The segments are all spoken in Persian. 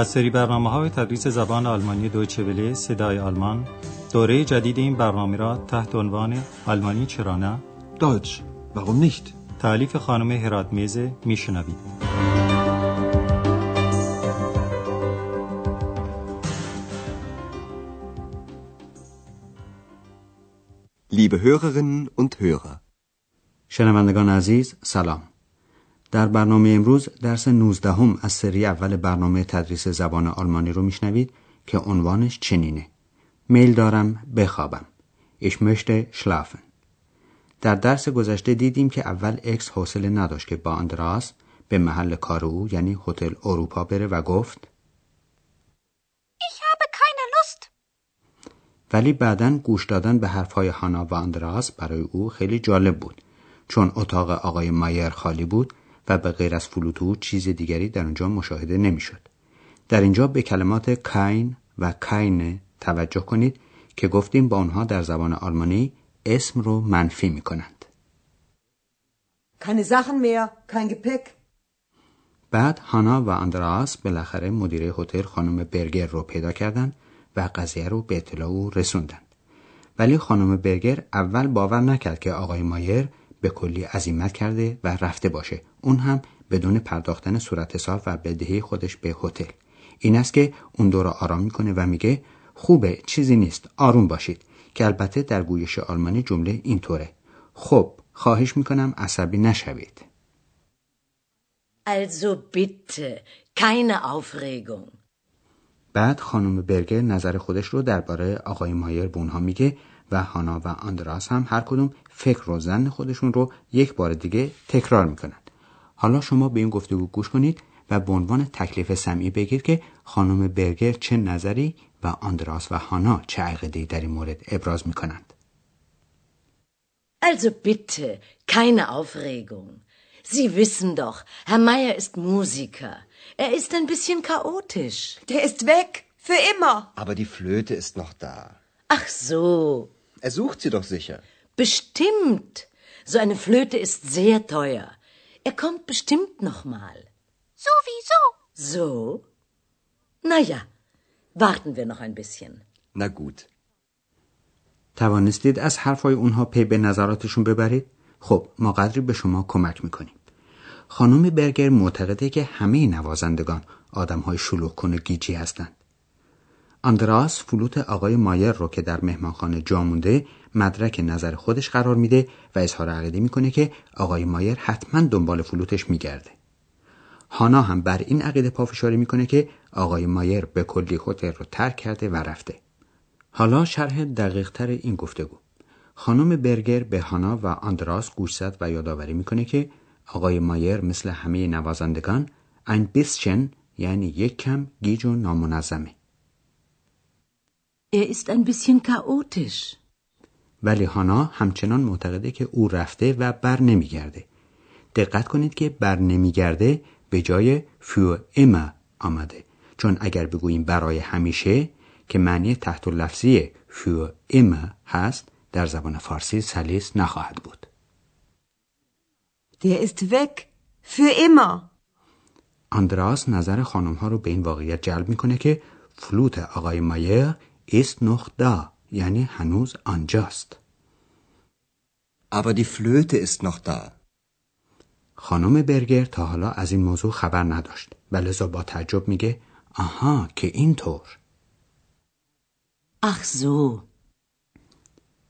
از سری برنامه های تدریس زبان آلمانی دویچه وله صدای آلمان. دوره جدید این برنامه را تحت عنوان آلمانی چرا نه؟ Deutsch, warum nicht? تعلیف خانم هرات میزه میشنوید. Liebe Hörerinnen und Hörer, شنوندگان عزیز سلام. در برنامه امروز درس 19 هم از سری اول برنامه تدریس زبان آلمانی رو میشنوید که عنوانش چنینه. میل دارم بخوابم. Ich möchte schlafen. در درس گذشته دیدیم که اول اکس حوصله نداشت که با اندراس به محل کار او یعنی هتل اروپا بره و گفت Ich habe keine Lust. ولی بعدا گوش دادن به حرفهای هانا و اندراس برای او خیلی جالب بود چون اتاق آقای مایر خالی بود و به غیر از فلوتو چیز دیگری در اونجا مشاهده نمی‌شد. در اینجا به کلمات کاین و کاینه توجه کنید که گفتیم با آنها در زبان آلمانی اسم رو منفی می کنند. بعد هانا و اندراس بالاخره مدیره هتل خانم برگر رو پیدا کردند و قضیه رو به اطلاع او رسوندند. ولی خانم برگر اول باور نکرد که آقای مایر به کلی عزیمت کرده و رفته باشه. اون هم بدون پرداختن صورت حساب و بدهی خودش به هتل. این است که اون دو را آرام می‌کنه و میگه خوبه چیزی نیست آروم باشید که البته در گویش آلمانی جمله اینطوره خب خواهش می‌کنم عصبی نشوید Also bitte, keine Aufregung. بعد خانم برگر نظر خودش رو درباره آقای مایر به اونها میگه و هانا و آندراس هم هر کدوم فکر و زن خودشون رو یک بار دیگه تکرار می‌کنند. حالا شما به این گفتگو گوش کنید و به عنوان تکلیف سمعی بگید که خانم برگر چه نظری و آندراس و هانا چه عقیده‌ای در این مورد ابراز می‌کنند. Also bitte, keine Aufregung. Sie wissen doch, Herr Meier ist Musiker. Er ist ein bisschen chaotisch. Der ist weg. Für immer. aber die Flöte ist noch da. Ach so, Er sucht sie doch sicher. bestimmt. So eine Flöte ist sehr teuer. Er kommt bestimmt noch mal. Sowieso. So? Na ja, warten wir noch ein bisschen. Na gut. توانستید از حرفهای اونها پی به نظراتشون ببرید؟ خب ما قدری به شما کمک می‌کنیم. خانم برگر معتقده که همه نوازندگان آدم های شلوغ کن و گیجی هستند. آندراس فلوت آقای مایر رو که در مهمانخانه جا مونده مدرک نظر خودش قرار میده و اظهار عقیده می‌کنه که آقای مایر حتما دنبال فلوتش میگرده. هانا هم بر این عقیده پافشاری می‌کنه که آقای مایر به کلی هتل رو ترک کرده و رفته. حالا شرح دقیق تر این گفتگو. خانم برگر به هانا و آندراس گوش زد و یادآوری می‌کنه که آقای مایر مثل همه نوازندگان bisschen یعنی یک کم گیج و نامنظمه. Er ist ein bisschen chaotisch. ولی هانا همچنان معتقده که او رفته و بر نمیگرده. دقت کنید که بر نمیگرده به جای für immer آمده. چون اگر بگوییم برای همیشه که معنی تحت لفظی für immer هست در زبان فارسی سلیس نخواهد بود. Der ist weg. Für immer. آندراس نظر خانم ها رو به این واقعیت جلب می‌کنه که فلوت آقای مایر ist noch da یعنی هنوز آنجاست. Aber die Flöte ist noch da. خانم برگر تا حالا از این موضوع خبر نداشت و لذا با تعجب میگه آها که اینطور. Ach so.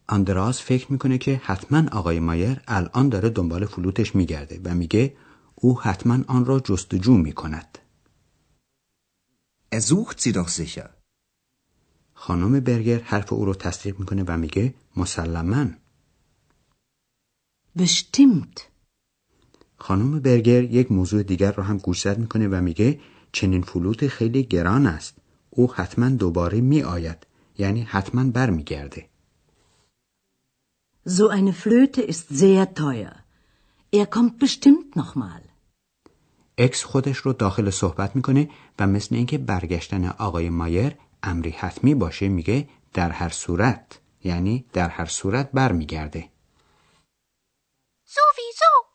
آندراس فکر می‌کنه که حتما آقای مایر الان داره دنبال فلوتش میگرده و میگه او حتما آن را جستجو می‌کند. Er sucht sie doch sicher. خانم برگر حرف او رو تصدیق می‌کنه و میگه مسلما Bestimmt. خانم برگر یک موضوع دیگر رو هم گوشزد می‌کنه و میگه چنین فلوت خیلی گران است. او حتما دوباره می آید. یعنی حتما برمیگرده. So eine Flöte ist sehr teuer. Er kommt bestimmt noch mal. اکس خودش رو داخل صحبت می‌کنه و مثل اینکه برگشتن آقای مایر امری حتمی باشه میگه در هر صورت یعنی در هر صورت برمیگرده. Sowieso.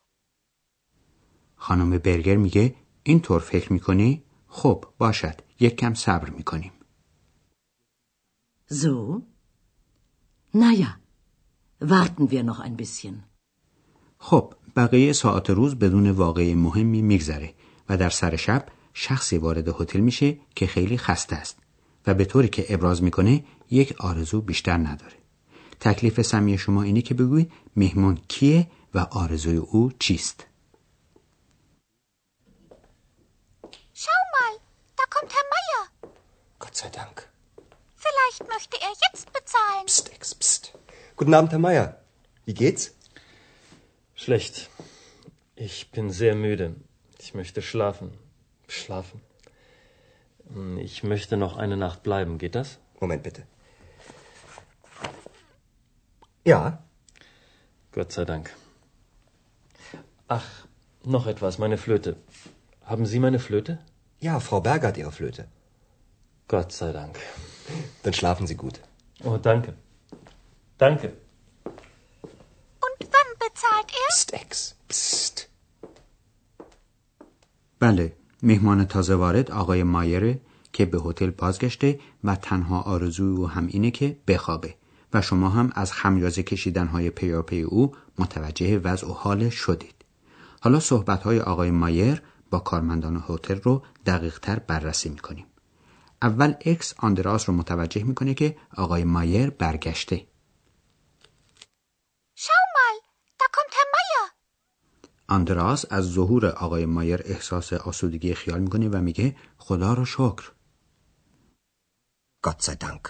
خانم برگر میگه اینطور فکر می‌کنی؟ خب باشد یک کم صبر می‌کنیم? Na ja, warten wir noch ein bisschen. خب بقیه ساعت روز بدون واقعی مهمی میگذره و در سر شب شخصی وارد هتل میشه که خیلی خسته است و به طوری که ابراز می‌کنه یک آرزو بیشتر نداره تکلیف سمی شما اینه که بگویید مهمان کیه و آرزوی او چیست Schau mal, da kommt Herr Meier. Gott sei Dank. Vielleicht möchte er jetzt bezahlen. Psst, Ex, psst. Guten Abend, Herr Meier. Wie geht's? Schlecht. Ich bin sehr müde. Ich möchte schlafen. Schlafen. Hm, ich möchte noch eine Nacht bleiben, geht das? Moment bitte. Ja. Gott sei Dank. Ach, noch etwas, meine Flöte. Haben Sie meine Flöte? Ja, Frau Berger hat Ihre Flöte. Gott sei Dank. Dann schlafen Sie gut. Oh, danke. Danke. Und wann bezahlt er? Psst, Ex. Psst. Ballet. مهمان تازه وارد آقای مایره که به هتل بازگشته و تنها آرزوی او هم اینه که بخوابه و شما هم از خمیازه کشیدن های پیاپی او متوجه وضع و حال شدید. حالا صحبت های آقای مایر با کارمندان هتل رو دقیق تر بررسی می‌کنیم. اول اکس آندراس رو متوجه می‌کنه که آقای مایر برگشته Schau mal, da kommt Herr Meier. آندراس از ظهور آقای مایر احساس آسودگی خیال می‌کنه و میگه خدا رو شکر sei Dank.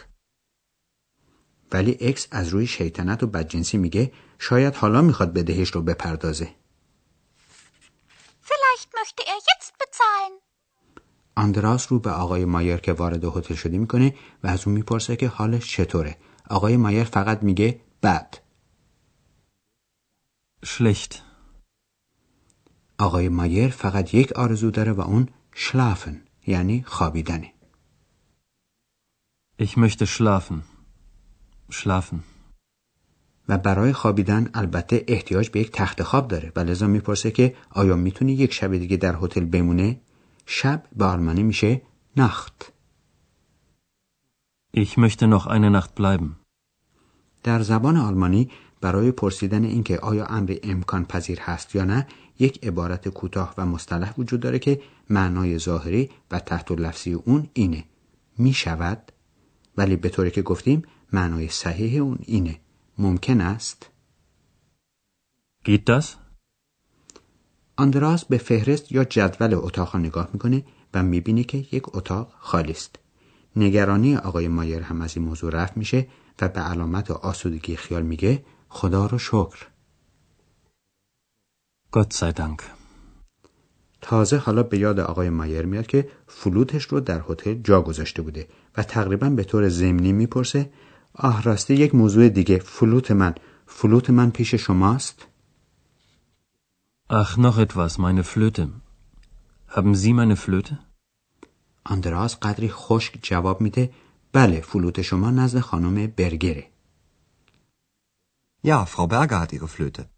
ولی اکس از روی شیطنت و بدجنسی میگه شاید حالا می‌خواد بدهش رو بپردازه Vielleicht möchte er jetzt bezahlen. آندراس رو به آقای مایر که وارد هتل شده می‌کنه و از اون می‌پرسه که حالش چطوره آقای مایر فقط میگه بد Schlecht. آقای مایر فقط یک آرزو داره و اون شلافن یعنی خوابیدنه Ich möchte schlafen. Schlafen. و برای خوابیدن البته احتیاج به یک تخت خواب داره و لذا می‌پرسه که آیا می‌تونه یک شب دیگه در هتل بمونه شب به آلمانی میشه نخت Ich möchte noch eine Nacht bleiben. در زبان آلمانی برای پرسیدن اینکه آیا امر امکان پذیر هست یا نه یک عبارت کوتاه و مصطلح وجود داره که معنای ظاهری و تحت لفظی اون اینه. می شود ولی به طوری که گفتیم معنای صحیح اون اینه. ممکن است؟ Geht das? آندراس به فهرست یا جدول اتاق نگاه می‌کنه و می‌بینه که یک اتاق خالی است. نگرانی آقای مایر هم از این موضوع رفت میشه و به علامت آسودگی خیال میگه خدا رو شکر. Sei Dank. تازه حالا به یاد آقای مایر میاد که فلوتش رو در هتل جا گذاشته بوده و تقریبا به طور ضمنی می‌پرسه آه راستی یک موضوع دیگه فلوت من فلوت من پیش شماست Ach, noch etwas, meine Flöte. Haben Sie meine Flöte? آندراس قدری خشک جواب میده بله فلوت شما نزد خانم برگره Ja, Frau Berger hat ihre Flöte.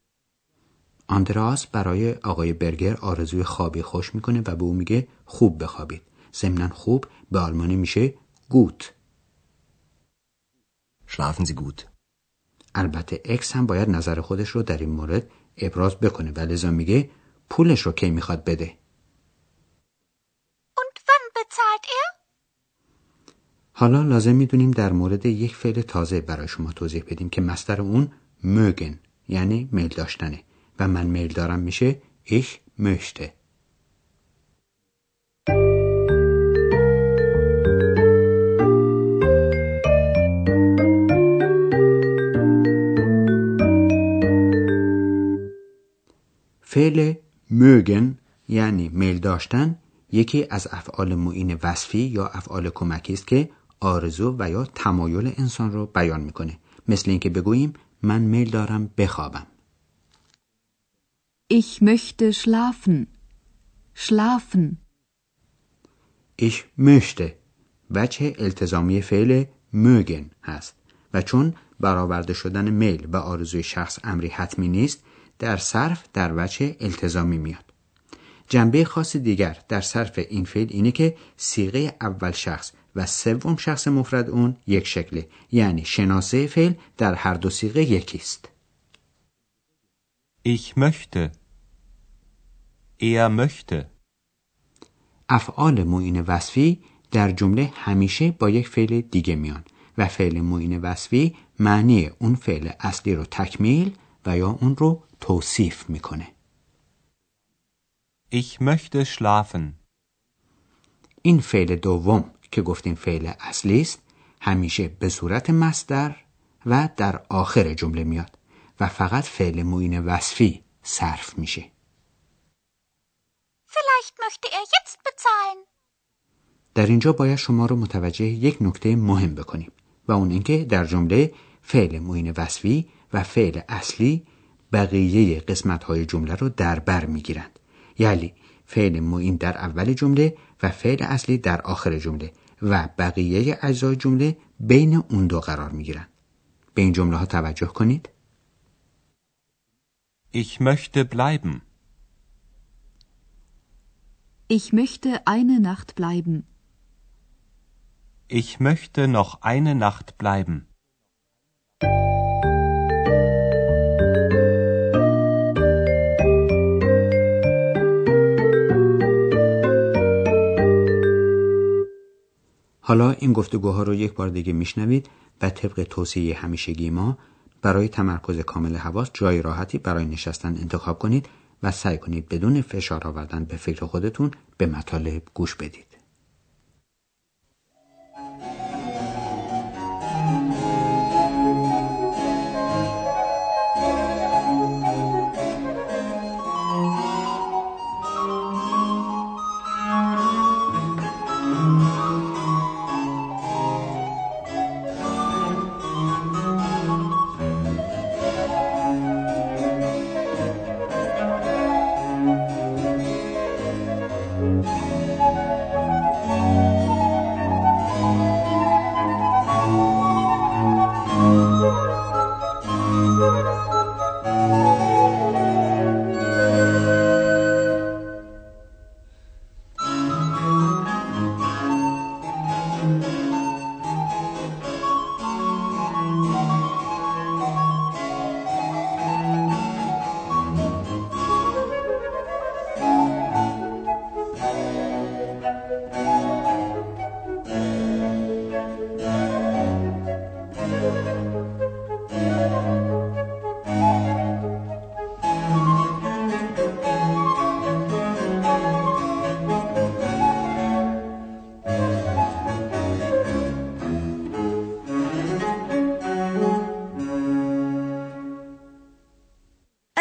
آندراس برای آقای برگر آرزوی خوابی خوش می‌کنه و به او میگه خوب بخوابید ضمنا خوب به آلمانی میشه گوت Schlafen Sie gut. البته اکس هم باید نظر خودش رو در این مورد ابراز بکنه و لذا میگه پولش رو کی می‌خواد بده Und wann bezahlt er? حالا لازم می‌دونیم در مورد یک فعل تازه برای شما توضیح بدیم که مستر اون mögen یعنی میل داشتنه و من میل دارم میشه ich möchte فعل mögen یعنی میل داشتن یکی از افعال معین وصفی یا افعال کمکی است که آرزو و یا تمایل انسان رو بیان می‌کنه. مثل اینکه بگوییم من میل دارم بخوابم. Ich möchte schlafen. Schlafen. ich möchte وجه التزامی فعل mögen هست و چون برآورده شدن میل و آرزوی شخص امری حتمی نیست در صرف در وجه التزامی میاد جنبه خاص دیگر در صرف این فعل اینه که سیغه اول شخص و سوم شخص مفرد اون یک شکله یعنی شناسه فعل در هر دو سیغه یکیست Ich möchte. Er möchte. افعال معین وصفی در جمله همیشه با یک فعل دیگه میان و فعل معین وصفی معنی اون فعل اصلی رو تکمیل و یا اون رو توصیف می‌کنه Ich möchte schlafen. این فعل دوم که گفتیم فعل اصلی است همیشه به صورت مصدر و در آخر جمله میاد و فقط فعل معین وصفی صرف میشه. Vielleicht möchte er jetzt bezahlen. در اینجا باید شما رو متوجه یک نکته مهم بکنیم و اون اینکه در جمله فعل معین وصفی و فعل اصلی بقیه قسمت های جمله رو در بر می‌گیرند. یعنی فعل معین در اول جمله و فعل اصلی در آخر جمله و بقیه اجزای جمله بین اون دو قرار می‌گیرند. به این جمله ها توجه کنید. Ich möchte bleiben. Ich möchte eine Nacht bleiben. Ich möchte noch eine Nacht bleiben. حالا این گفتگوها رو یک بار دیگه میشنوید و طبق توصیه همیشگی ما برای تمرکز کامل حواس جای راحتی برای نشستن انتخاب کنید و سعی کنید بدون فشار آوردن به فکر خودتون به مطالب گوش بدید.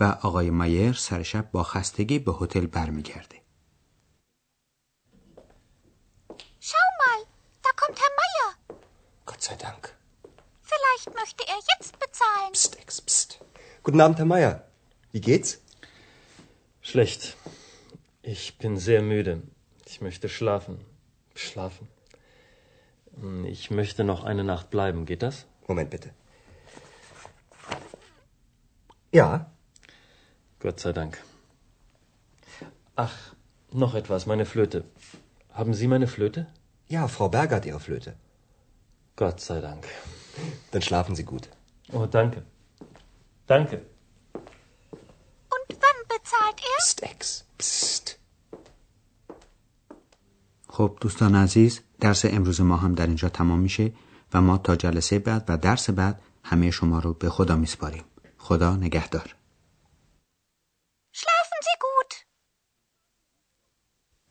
و آقای مایر سر شب با خستگی به هتل برمیگرده. Schau mal, da kommt Herr Meier. Gott sei Dank. Vielleicht möchte er jetzt bezahlen. Psst, Ex, psst. Guten Abend, Herr Meier. Wie geht's? Schlecht. Ich bin sehr müde. Ich möchte schlafen. Schlafen. Hm, Ich möchte noch eine Nacht bleiben. Geht das? Moment bitte. Ja, Gott sei Dank. Ach, noch etwas, meine Flöte. Haben Sie meine Flöte? ja, Frau Berger hat ihre Flöte. Gott sei Dank. Dann schlafen Sie gut. Oh, danke. Danke. Und wann bezahlt er? Psst, Ex, psst. خب دوستان عزیز درس امروز ما هم در اینجا تمام میشه و ما تا جلسه بعد و درس بعد همه شما رو به خدا میسپاریم. خدا نگهدار. Schlafen Sie gut.